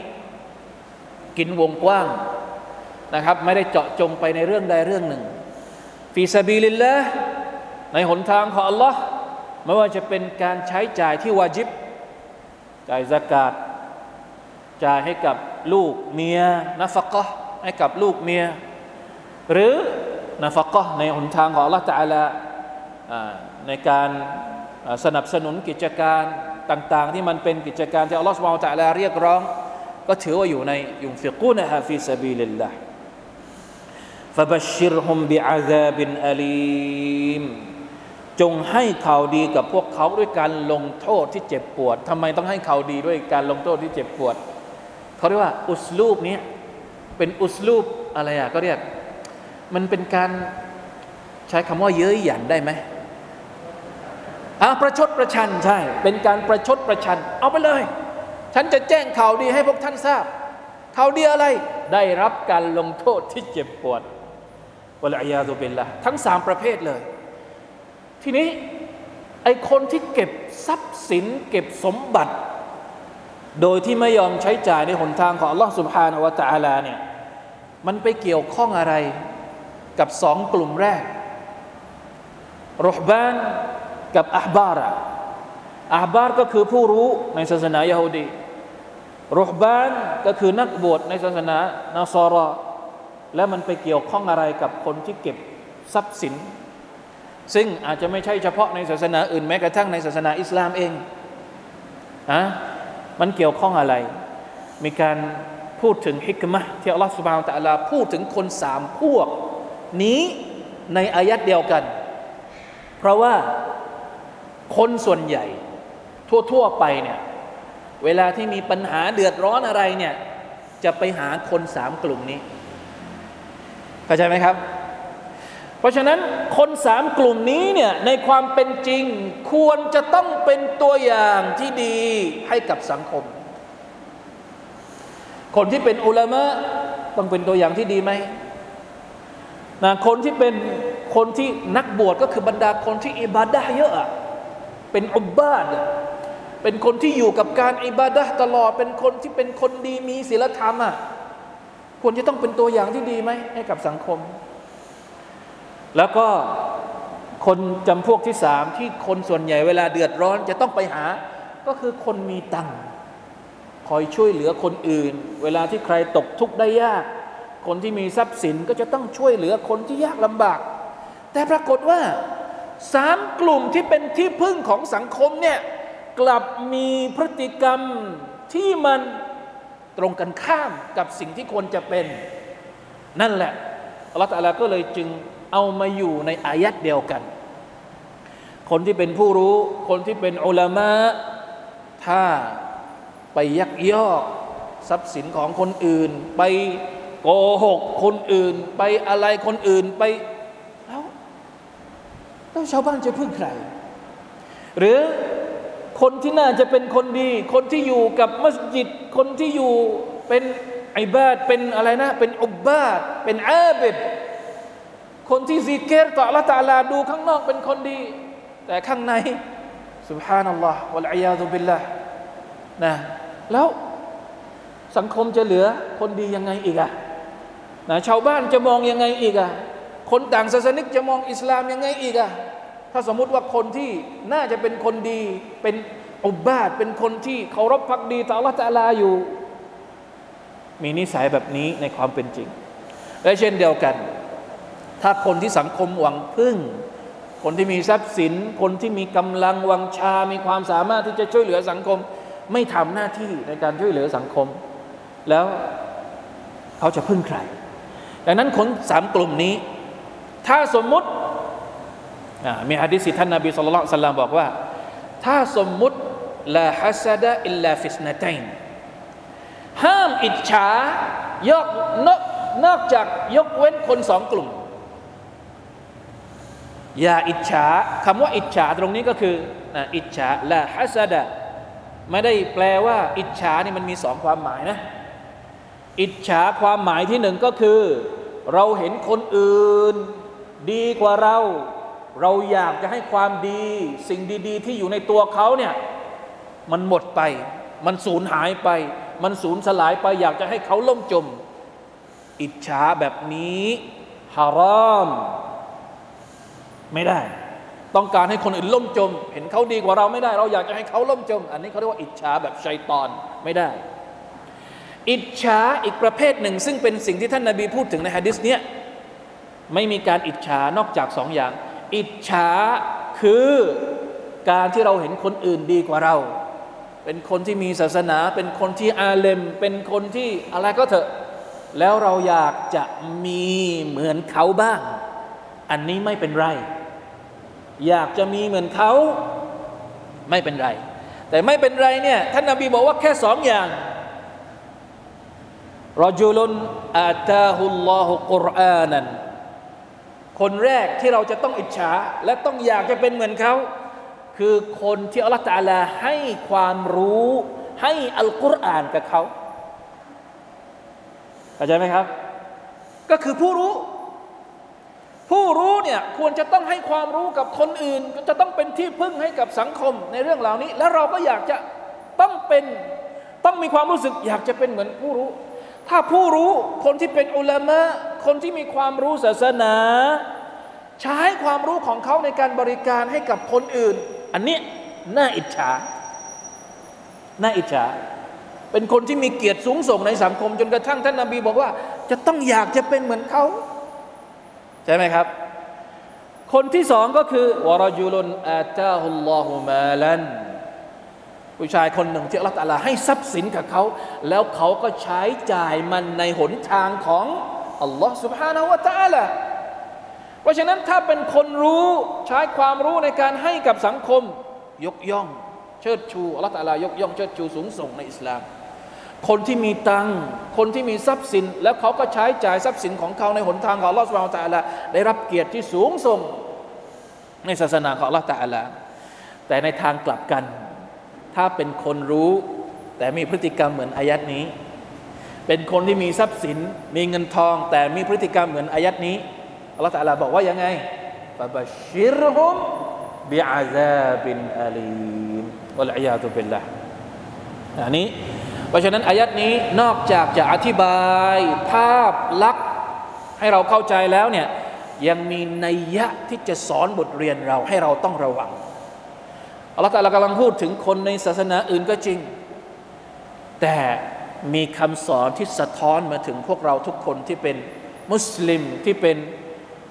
กินวงกว้างนะครับ ไม่ได้เจาะจงไปในเรื่องใดเรื่องหนึ่งฟีซาบีลิลลาในหนทางของ Allah ไม่ว่าจะเป็นการใช้จ่ายที่วาจิบจ่ายสกาด จ่ายให้กับลูกเมียนัฟกะให้กับลูกเมีย หรือนัฟกะในหนทางของ Allah Taala ในการสนับสนุนกิจการต่าง ๆ ที่มันเป็นกิจการที่อัลลอฮฺสุบไบร์ตะลาเรียกร้อง ก็ถือว่าอยู่ในยุงฟิกูนะฮะฟีซาบีลิลลาห์ فبشرهم بعذاب أليم จงให้ข่าวดีกับพวกเขาด้วยการลงโทษที่เจ็บปวดทำไมต้องให้ข่าวดีด้วยการลงโทษที่เจ็บปวด เขาเรียกว่าอุสลูปนี้เป็นอุสลูปอะไรอะก็เรียก มันเป็นการใช้คำว่าเย้ยหยันได้ไหมอะประชดประชันใช่ เป็นการประชดประชัน เอาไปเลย ฉันจะแจ้งข่าวดีให้พวกท่านทราบข่าวดีอะไรได้รับการลงโทษที่เจ็บปวดวลัยยาตุเบลละทั้งสามประเภทเลย ทีนี้ไอคนที่เก็บทรัพย์สิน เก็บสมบัติ โดยที่ไม่ยอมใช้จ่ายในหนทางของอัลลอฮ์สุบฮานอวตาลาเนี่ยมันไปเกี่ยวข้องอะไรกับสองกลุ่มแรกรหบานกับอับบาระอับบาร์ก็คือผู้รู้ในศาสนายะฮูดีรหบานก็คือนักบวชในศาสนานาซอรอและมันไปเกี่ยวข้องอะไรกับคนที่เก็บทรัพย์สิน ซึ่งอาจจะไม่ใช่เฉพาะในศาสนาอื่นแม้กระทั่งในศาสนาอิสลามเองอะ มันเกี่ยวข้องอะไร มีการพูดถึงฮิกมะที่อัลลอฮฺสุบานตะลาพูดถึงคนสามพวก นี้ในอายัดเดียวกัน เพราะว่าคนส่วนใหญ่ ทั่วๆไปเนี่ยเวลาที่มีปัญหาเดือดร้อนอะไรเนี่ยจะไปหาคนสามกลุ่มนี้เข้าใจไหมครับ เพราะฉะนั้นคนสามกลุ่มนี้เนี่ยในความเป็นจริงควรจะต้องเป็นตัวอย่างที่ดีให้กับสังคม คนที่เป็นอุลามะต้องเป็นตัวอย่างที่ดีไหมนะคนที่เป็นคนที่นักบวชก็คือบรรดาคนที่อิบาดะเยอะเป็นอุบบาดเป็นคนที่อยู่กับการอิบาดะตลอด เป็นคนที่เป็นคนดีมีศีลธรรมอะควรจะต้องเป็นตัวอย่างที่ดีไหมให้กับสังคม แล้วก็คนจำพวกที่สามที่คนส่วนใหญ่เวลาเดือดร้อนจะต้องไปหา ก็คือคนมีตังคอยช่วยเหลือคนอื่น เวลาที่ใครตกทุกข์ได้ยาก คนที่มีทรัพย์สินก็จะต้องช่วยเหลือคนที่ยากลำบาก แต่ปรากฏว่าสามกลุ่มที่เป็นที่พึ่งของสังคมเนี่ยกลับมีพฤติกรรมที่มันตรงกันข้ามกับสิ่งที่ควรจะเป็น นั่นแหละอัลลอฮฺตะอาลาก็เลยจึง เอามาอยู่ในอายัดเดียวกัน คนที่เป็นผู้รู้ คนที่เป็นอุลามะถ้าไปยักยอกทรัพย์สินของคนอื่น ไปโกหกคนอื่น ไปอะไรคนอื่นไปแล้วแล้วชาวบ้านจะพึ่งใคร หรือคนที่น่าจะเป็นคนดี คนที่อยู่กับมัสยิด คนที่อยู่เป็นไอบาดเป็นอะไรนะ เป็นอุบบาดเป็นอาบิด คนที่ซีเกตต่อละตาลาดูข้างนอกเป็นคนดี แต่ข้างในสุบฮานัลลอฮ์วะลัยยาตุบิลละนะแล้วสังคมจะเหลือคนดียังไงอีกอะนะชาวบ้านจะมองยังไงอีกอะคนต่างศาสนิกจะมองอิสลามยังไงอีกอะถ้าสมมุติว่าคนที่น่าจะเป็นคนดีเป็นอุบบาทเป็นคนที่เคารพพักดีต่อละตาลาอยู่ มีนิสัยแบบนี้ในความเป็นจริงและเช่นเดียวกัน ถ้าคนที่สังคมหวังพึ่ง คนที่มีทรัพย์สิน คนที่มีกำลังวังชา มีความสามารถที่จะช่วยเหลือสังคม ไม่ทำหน้าที่ในการช่วยเหลือสังคม แล้วเขาจะพึ่งใคร ดังนั้นคนสามกลุ่มนี้ ถ้าสมมุติมีฮะดิษท่านนบีสุลต่านสัลลัมบอกว่า ถ้าสมมุติลาฮัสดะอิลลาฟิสนาตัยนห้ามอิจฉายกนอกนอกจากยกเว้นคนสองกลุ่ม อย่าอิจฉาคำว่าอิจฉาตรงนี้ก็คือนะอิจฉาละฮัสดะไม่ได้แปลว่า อิจฉานี่มันมีสองความหมายนะ อิจฉาความหมายที่หนึ่งก็คือ เราเห็นคนอื่น ดีกว่าเรา เราอยากจะให้ความดี สิ่งดี ๆ ที่อยู่ในตัวเขาเนี่ยมันหมดไป มันสูญหายไป มันสูญสลายไป อยากจะให้เขาล่มจม อิจฉาแบบนี้ฮารอม ไม่ได้ ต้องการให้คนอื่นล่มจม เห็นเขาดีกว่าเราไม่ได้ เราอยากจะให้เขาล่มจม อันนี้เขาเรียกว่าอิจฉาแบบชัยตอนไม่ได้ อิจฉาอีกประเภทหนึ่ง ซึ่งเป็นสิ่งที่ท่านนาบีพูดถึงในฮะดิษเนี้ยไม่มีการอิจฉานอกจากสองอย่าง อิจฉาคือการที่เราเห็นคนอื่นดีกว่าเรา เป็นคนที่มีศาสนา เป็นคนที่อาเลม เป็นคนที่อะไรก็เถอะ แล้วเราอยากจะมีเหมือนเขาบ้าง อันนี้ไม่เป็นไร อยากจะมีเหมือนเขาไม่เป็นไร แต่ไม่เป็นไรเนี่ยท่านนาบีบอกว่าแค่สองอย่างรอจุลุนอาตาฮุลลอฮุกุรอานันคนแรกที่เราจะต้องอิจฉา และต้องอยากจะเป็นเหมือนเขา คือคนที่อัลลอฮฺตาลาให้ความรู้ ให้อัลกุรอานกับเขาเข้าใจไหมครับ ก็คือผู้รู้ ผู้รู้เนี่ยควรจะต้องให้ความรู้กับคนอื่น จะต้องเป็นที่พึ่งให้กับสังคมในเรื่องเหล่านี้ แล้วเราก็อยากจะต้องเป็นต้องมีความรู้สึกอยากจะเป็นเหมือนผู้รู้ ถ้าผู้รู้คนที่เป็นอุลามะคนที่มีความรู้ศาสนา ใช้ความรู้ของเขาในการบริการให้กับคนอื่น อันนี้น่าอิจฉาน่าอิจฉาเป็นคนที่มีเกียรติสูงส่งในสังคม จนกระทั่งท่านนาบีบอกว่า จะต้องอยากจะเป็นเหมือนเขา ใช่ไหมครับ คนที่สองก็คือวรจุลนอาตาฮุลลอฮุมาลันผู้ชายคนหนึ่งที่อัลลอฮฺตะลาให้ทรัพย์สินกับเขา แล้วเขาก็ใช้จ่ายมันในหนทางของอัลลอฮ์ سبحانه และ تعالى เพราะฉะนั้นถ้าเป็นคนรู้ใช้ความรู้ในการให้กับสังคม ยกย่อง เชิดชูอัลลอฮฺตะลายกย่องเชิดชูสูงส่งในอิสลาม คนที่มีตังคนที่มีทรัพย์สิน แล้วเขาก็ใช้จ่ายทรัพย์สินของเขาในหนทางของลอสุบฮานตะลาได้รับเกียรติที่สูงส่งในศาสนาของอัลอตะลาแต่ในทางกลับกัน ถ้าเป็นคนรู้ แต่มีพฤติกรรมเหมือนอายัดนี้ เป็นคนที่มีทรัพย์สิน มีเงินทอง แต่มีพฤติกรรมเหมือนอายัดนี้อัลลอฮฺตะลาบอกว่ายังไงฟะบะชิรฮุมบิอาซาบินอาลีมวะลัยยาตุบิลละอันนี้ เพราะฉะนั้นอายัดนี้นอกจากจะอธิบายภาพลักษณ์ให้เราเข้าใจแล้วเนี่ยยังมีนัยยะที่จะสอนบทเรียนเราให้เราต้องระวังอัลลอฮฺตะลากำลังพูดถึงคนในศาสนาอื่นก็จริง แต่มีคำสอนที่สะท้อนมาถึงพวกเราทุกคนที่เป็นมุสลิมที่เป็น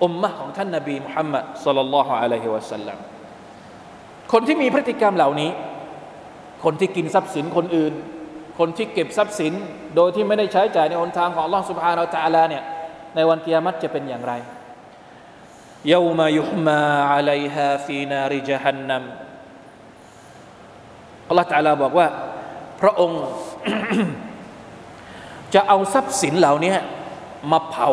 อุมมะของท่านนาบีมุฮัมมัดสุลลัลลอฮุอะลัยฮิวะสัลลัมคนที่มีพฤติกรรมเหล่านี้ คนที่กินทรัพย์สินคนอื่น คนที่เก็บทรัพย์สิน โดยที่ไม่ได้ใช้จ่ายในหนทางของอัลลอฮฺสุบฮานาอัลตะอาลาเนี่ยในวันกิยามัตจะเป็นอย่างไร يوم يحمى عليها في نار جهنم อัลลอฮฺตะอาลาบอกว่า พระองค์ จะเอาทรัพย์สินเหล่านี้มาเผา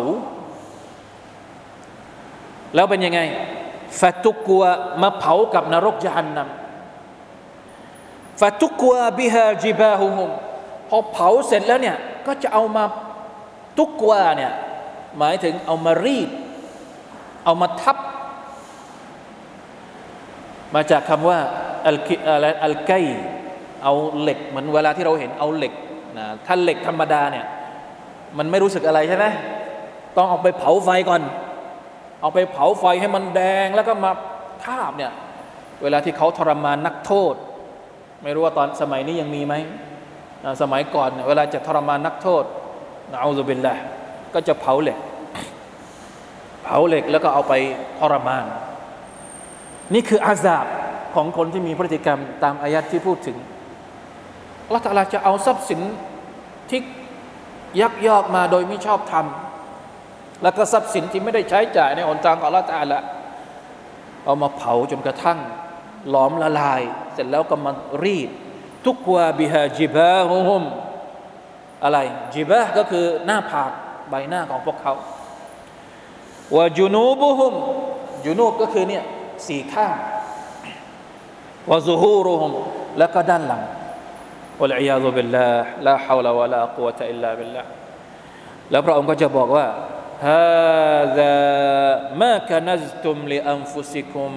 แล้วเป็นยังไงฟาตุกัวมาเผากับนรกยานนำฟาตุกัวบิฮาจิบาฮุม พอเผาเสร็จแล้วเนี่ยก็จะเอามาตุกวาเนี่ยหมายถึงเอามารีด เอามาทับ มาจากคำว่าอัลกิอะไรอัลไกเอาเหล็กเหมือนเวลาที่เราเห็นเอาเหล็กนะถ้าเหล็กธรรมดาเนี่ยมันไม่รู้สึกอะไรใช่ไหมต้องเอาไปเผาไฟก่อน เอาไปเผาไฟให้มันแดงแล้วก็มาทาบเนี่ยเวลาที่เขาทรมานนักโทษ ไม่รู้ว่าตอนสมัยนี้ยังมีไหม สมัยก่อนเวลาจะทรมานนักโทษนะเอาซุบิลละก็จะเผาเหล็ก เผาเหล็กแล้วก็เอาไปทรมาน นี่คืออาซาบของคนที่มีพฤติกรรมตามอายัดที่พูดถึงอัลลอฮฺตะอาจะเอาทรัพย์สินที่ยักยอกมาโดยไม่ชอบทำแล้วก็ทรัพย์สินที่ไม่ได้ใช้จ่ายในหนทางของอัลลอฮฺตะอาลาเอามาเผาจนกระทั่ง หลอมละลาย เสร็จแล้วก็มารีด ทุกวาบิฮาจิบาฮุมอะไรจิบาก็คือหน้าผากใบหน้าของพวกเขาวาจูนูบุฮุมจูนูบก็คือเนี่ยสี่ข้างวะซูฮูรุฮุมแล้วก็ด้านหลังวะลัยยาซุบิลลาห์ลาฮาวลาวะลากุวะตะอิลลาบิลลาห์แล้วพระองค์ก็จะบอกว่าฮาซามาคนัซตุมลิอันฟุซิกุม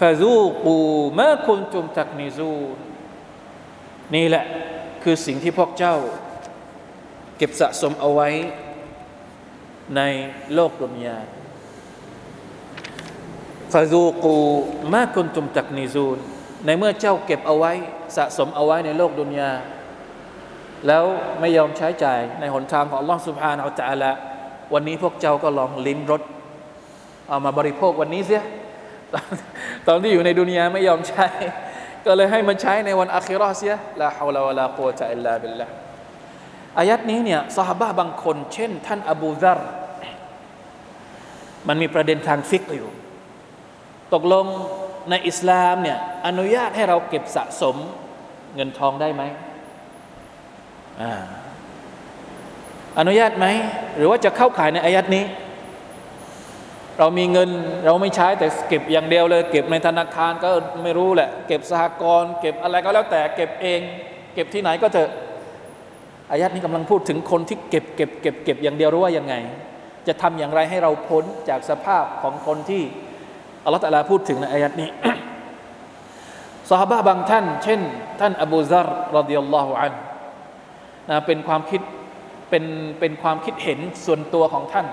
ฟะซูกูมาคุนตุมตักนิซูน นี่แหละคือสิ่งที่พวกเจ้า เก็บสะสมเอาไว้ในโลกดุนยาฟาซูกูมาคุณตุมตักนิซูลในเมื่อเจ้าเก็บเอาไว้สะสมเอาไว้ในโลกดุนยา แล้วไม่ยอมใช้จ่ายในหนทางของล่องสุภฮานาอัลจาละวันนี้พวกเจ้าก็ลองลิ้มรสเอามาบริโภควันนี้เสียตอนที่อยู่ในดุนยาไม่ยอมใช้ ก็เลยให้มันใช้ในวันอาคิราะห์เสียลาฮาวลาวะลากุวะตะอิลลาบิลลาห์อายัดนี้เนี่ยสหบะบางคน เช่น ท่านอบูซารมันมีประเด็นทางฟิกอยู่ ตกลงในอิสลามเนี่ยอนุญาตให้เราเก็บสะสมเงินทองได้ไหมออนุญาตไหม หรือว่าจะเข้าขายในอายัดนี้ เรามีเงินเราไม่ใช้แต่เก็บอย่างเดียวเลย เก็บในธนาคารก็ไม่รู้แหละ เก็บสหกรณ์เก็บอะไรก็แล้วแต่เก็บเอง เก็บที่ไหนก็เถอะอายัดนี้กำลังพูดถึงคนที่เก็บเก็บเก็บเก็บอย่างเดียวรู้ว่ายังไง จะทำอย่างไรให้เราพ้นจากสภาพของคนที่อัลลอฮฺตะลาพูดถึงในอายัดนี้สหบะบางท่าน เช่น ท่านอบูซารรดิยัลลอฮุอันนะเป็นความคิดเป็นเป็นความคิดเห็นส่วนตัวของท่าน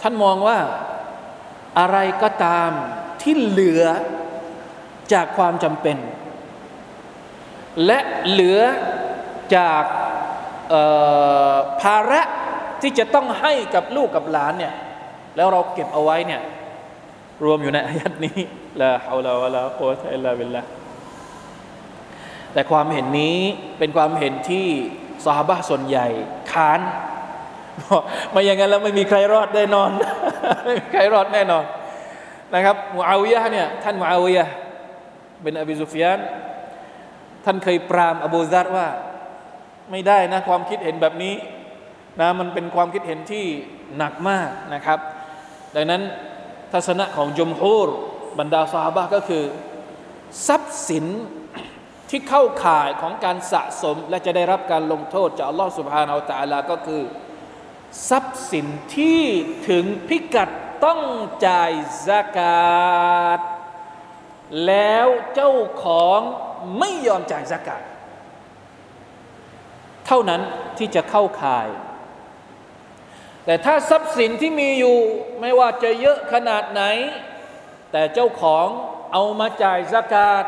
ท่านมองว่าอะไรก็ตามที่เหลือจากความจำเป็น และเหลือจากภาระที่จะต้องให้กับลูกกับหลานเนี่ยแล้วเราเก็บเอาไว้เนี่ยรวมอยู่ในอายัดนี้ลาฮาวลาวะลาโควะตอิลลาบิลละแต่ความเห็นนี้เป็นความเห็นที่สหบะส่วนใหญ่ค้าน ไม่อย่างนั้นแล้วไม่มีใครรอดแน่นอนไม่มีใครรอดแน่นอนนะครับมูอาวิยะเนี่ยท่านมูอาวิยะเป็นอบิซุฟยานท่านเคยปรามอบูซัดว่า ไม่ได้นะความคิดเห็นแบบนี้นะมันเป็นความคิดเห็นที่หนักมากนะครับ ดังนั้นทัศนะของจุมฮูรบรรดาสหบะก็คือ ทรัพย์สินที่เข้าข่ายของการสะสม และจะได้รับการลงโทษจากอัลลอฮฺสุบฮานาอัลตะลาก็คือ ทรัพย์สินที่ถึงพิกัดต้องจ่ายสกาดแล้วเจ้าของไม่ยอมจ่ายสกาดเท่านั้นที่จะเข้าข่าย แต่ถ้าทรัพย์สินที่มีอยู่ไม่ว่าจะเยอะขนาดไหน แต่เจ้าของเอามาจ่ายสกาด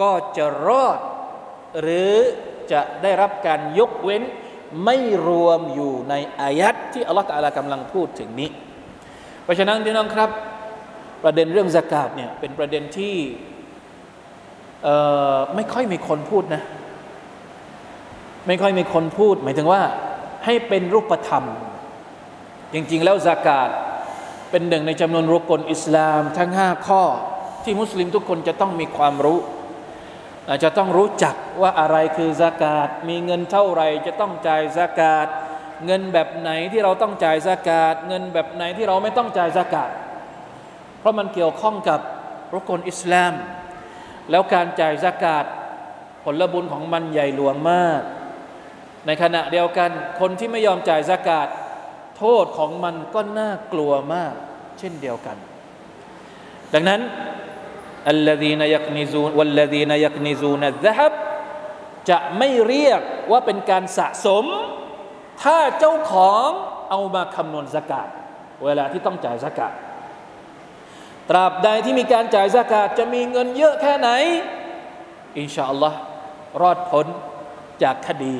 ก็จะรอด หรือจะได้รับการยกเว้น ไม่รวมอยู่ในอายัดที่อัลลอฮฺตะอาลากำลังพูดถึงนี้ เพราะฉะนั้นพี่น้องครับ ประเด็นเรื่องสกาดเนี่ยเป็นประเด็นที่ไม่ค่อยมีคนพูดนะ ไม่ค่อยมีคนพูด หมายถึงว่าให้เป็นรูปธรรม จริง ๆ แล้วสากาศเป็นหนึ่งในจำนวนรุกลอิสลามทั้งห้าข้อที่มุสลิมทุกคนจะต้องมีความรู้ จจะต้องรู้จักว่าอะไรคือสากาศมีเงินเท่าไหร่จะต้องจ่ายสากาศเงินแบบไหนที่เราต้องจ่ายสากาศเงินแบบไหนที่เราไม่ต้องจ่ายสากาศเพราะมันเกี่ยวข้องกับรุกลอิสลาม แล้วการจ่ายสากาศผลบุญของมันใหญ่หลวงมาก ในขณะเดียวกันคนที่ไม่ยอมจ่ายสากาศโทษของมันก็น่ากลัวมาก เช่นเดียวกัน ดังนั้น الذين يكنزون والذين يكنزون الذهب จะไม่เรียกว่าเป็นการสะสม ถ้าเจ้าของเอามาคำนวณสกาดเวลาที่ต้องจ่ายสกาดตราบใดที่มีการจ่ายสกาดจะมีเงินเยอะแค่ไหน อินชาอัลลอฮ์รอดพ้นจากคดี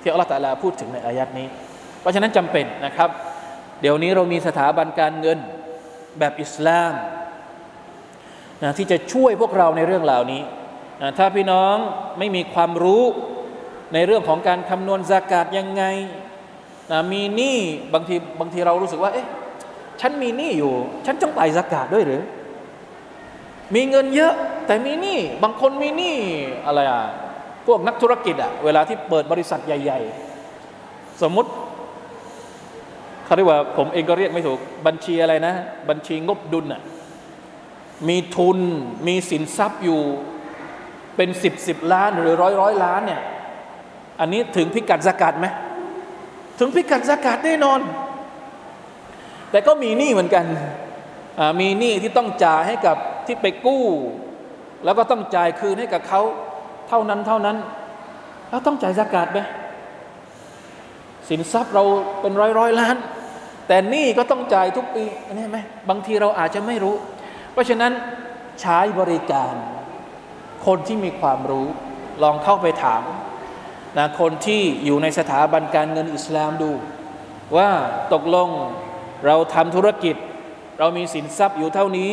ที่อัลลอฮฺตะลาพูดถึงในอายัดนี้ เพราะฉะนั้นจำเป็นนะครับ เดี๋ยวนี้เรามีสถาบันการเงินแบบอิสลาม นะที่จะช่วยพวกเราในเรื่องเหล่านี้นะถ้าพี่น้องไม่มีความรู้ในเรื่องของการคำนวณสากาศยังไงนะมีหนี้บางทีบางทีเรารู้สึกว่า เอ๊ะฉันมีหนี้อยู่ ฉันต้องไปสากาศด้วยหรือ มีเงินเยอะแต่มีหนี้บางคนมีหนี้อะไรอะพวกนักธุรกิจอะเวลาที่เปิดบริษัทใหญ่ ๆ สมมติเขาเรียกว่าผมเองก็เรียกไม่ถูกบัญชีอะไรนะ บัญชีงบดุลอะ มีทุนมีสินทรัพย์อยู่เป็นสิบสิบล้านหรือร้อยร้อยล้านเนี่ยอันนี้ถึงพิกัดสกัดไหมถึงพิกัดสกัดแน่นอน แต่ก็มีหนี้เหมือนกันมีหนี้ที่ต้องจ่ายให้กับที่ไปกู้ แล้วก็ต้องจ่ายคืนให้กับเขาเท่านั้นเท่านั้นแล้วต้องจ่ายสกัดไหมสินทรัพย์เราเป็นร้อยร้อยล้าน แต่หนี้ก็ต้องจ่ายทุกปีอันนี้ไหมบางทีเราอาจจะไม่รู้ เพราะฉะนั้นใช้บริการ คนที่มีความรู้ลองเข้าไปถามนะคนที่อยู่ในสถาบันการเงินอิสลามดู ว่าตกลงเราทำธุรกิจ เรามีสินทรัพย์อยู่เท่านี้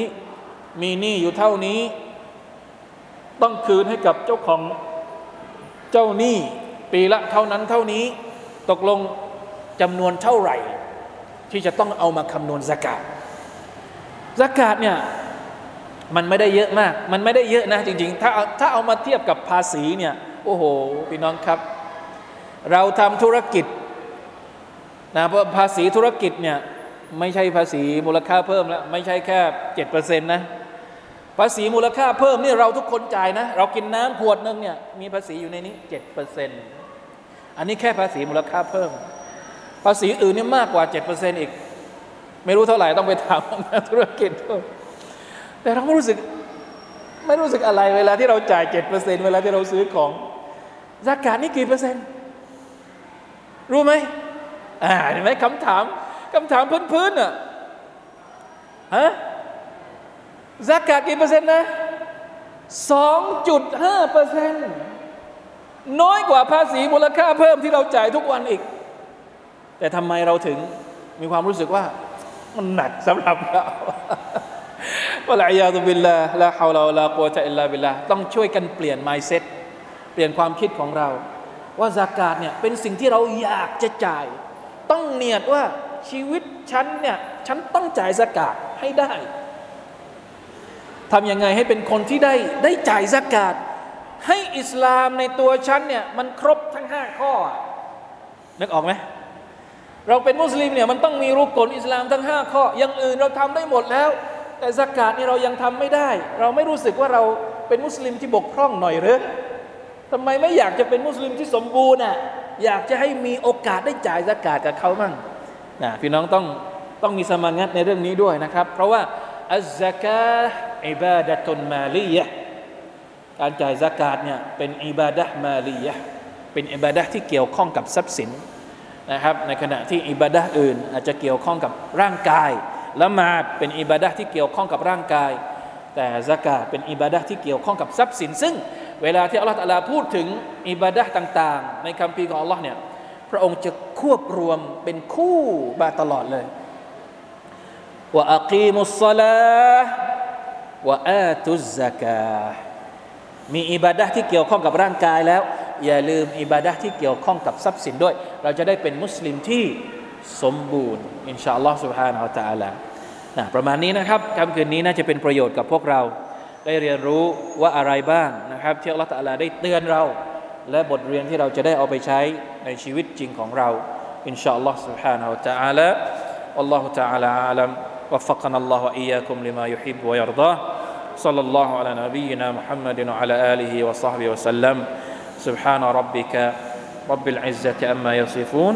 มีหนี้อยู่เท่านี้ ต้องคืนให้กับเจ้าของเจ้าหนี้ปีละเท่านั้นเท่านี้ ตกลงจำนวนเท่าไหร่ ที่จะต้องเอามาคำนวณสกาดสกาดเนี่ย มันไม่ได้เยอะมาก มันไม่ได้เยอะนะจริงๆ ถ้าถ้าเอามาเทียบกับภาษีเนี่ยโอ้โหพี่น้องครับ เราทำธุรกิจนะเพราะภาษีธุรกิจเนี่ยไม่ใช่ภาษีมูลค่าเพิ่มแล้วไม่ใช่แค่เจ็ดเปอร์เซ็นต์นะภาษีมูลค่าเพิ่มนี่เราทุกคนจ่ายนะ เรากินน้ำขวดนึงเนี่ยมีภาษีอยู่ในนี้เจ็ดเปอร์เซ็นต์อันนี้แค่ภาษีมูลค่าเพิ่ม ภาษีอื่นนี่มากกว่าเจ็ดเปอร์เซ็นต์อีก ไม่รู้เท่าไหร่ต้องไปถามนักธุรกิจ แต่เราไม่รู้สึกไม่รู้สึกอะไรเวลาที่เราจ่ายเจ็ดเปอร์เซ็นเวลาที่เราซื้อของสากาศนี่กี่เปอร์เซ็นต์ รู้ไหมอ่าเห็นไหมคำถามคำถามพื้นๆอะฮะสากาศกี่เปอร์เซ็นต์นะสองจุดห้าเปอร์เซ็นต์น้อยกว่าภาษีมูลค่าเพิ่มที่เราจ่ายทุกวันอีก แต่ทำไมเราถึงมีความรู้สึกว่า มันหนักสำหรับเรา วะลัยยาตุบิลลาละฮาวลาลาโกตะอิลลาบิลลาต้องช่วยกันเปลี่ยน mindset เปลี่ยนความคิดของเรา ว่าซากาศเนี่ยเป็นสิ่งที่เราอยากจะจ่าย ต้องเนียดว่าชีวิตฉันเนี่ยฉันต้องจ่ายสกาดให้ได้ทำยังไงให้เป็นคนที่ได้ได้จ่ายสกาดให้อิสลามในตัวฉันเนี่ยมันครบทั้งห้าข้อนึกออกไหมเราเป็นมุสลิมเนี่ยมันต้องมีรูกลอิสลามทั้งห้าข้ออย่างอื่นเราทำได้หมดแล้ว แต่สกาดนี่เรายังทำไม่ได้ เราไม่รู้สึกว่าเราเป็นมุสลิมที่บกพร่องหน่อยหรือทำไมไม่อยากจะเป็นมุสลิมที่สมบูรณ์อะอยากจะให้มีโอกาสได้จ่ายสกาดกับเขามั่งนะพี่น้องต้องต้องมีสมางัดในเรื่องนี้ด้วยนะครับ เพราะว่าอัลซกาอิบาดะตุนมาลียะการจ่ายสกาดเนี่ยเป็นอิบาดะมาลียะเป็นอิบาดะที่เกี่ยวข้องกับทรัพย์สินนะครับในขณะที่อิบาดะอื่นอาจจะเกี่ยวข้องกับร่างกาย ละหมาดเป็นอิบาดะที่เกี่ยวข้องกับร่างกาย แต่ซากาตเป็นอิบาดะที่เกี่ยวข้องกับทรัพย์สิน ซึ่งเวลาที่อัลลอฮฺตะลาพูดถึงอิบาดะต่าง ๆ ในคัมภีร์ของอัลลอฮ์เนี่ยพระองค์จะควบรวมเป็นคู่มาตลอดเลยว่าอักีมุสซาลาว่าอาตุซซากามีอิบาดะที่เกี่ยวข้องกับร่างกายแล้ว อย่าลืมอิบาดะที่เกี่ยวข้องกับทรัพย์สินด้วย เราจะได้เป็นมุสลิมที่ สมบูรณ์อินชาอัลลอฮ์ سبحانه และ تعالى นะประมาณนี้นะครับค่ำคืนนี้น่าจะเป็นประโยชน์กับพวกเรา ได้เรียนรู้ว่าอะไรบ้างนะครับที่อัลลอฮฺตะอาลาได้เตือนเรา และบทเรียนที่เราจะได้เอาไปใช้ในชีวิตจริงของเราอินชาอัลลอฮ์ سبحانه และ تعالى والله تعالى أعلم وفقنا الله وإياكم لما يحب ويرضاه صلى الله على نبينا محمد وعلى آله وصحبه وسلم سبحان ربك رب العزة أما يصفون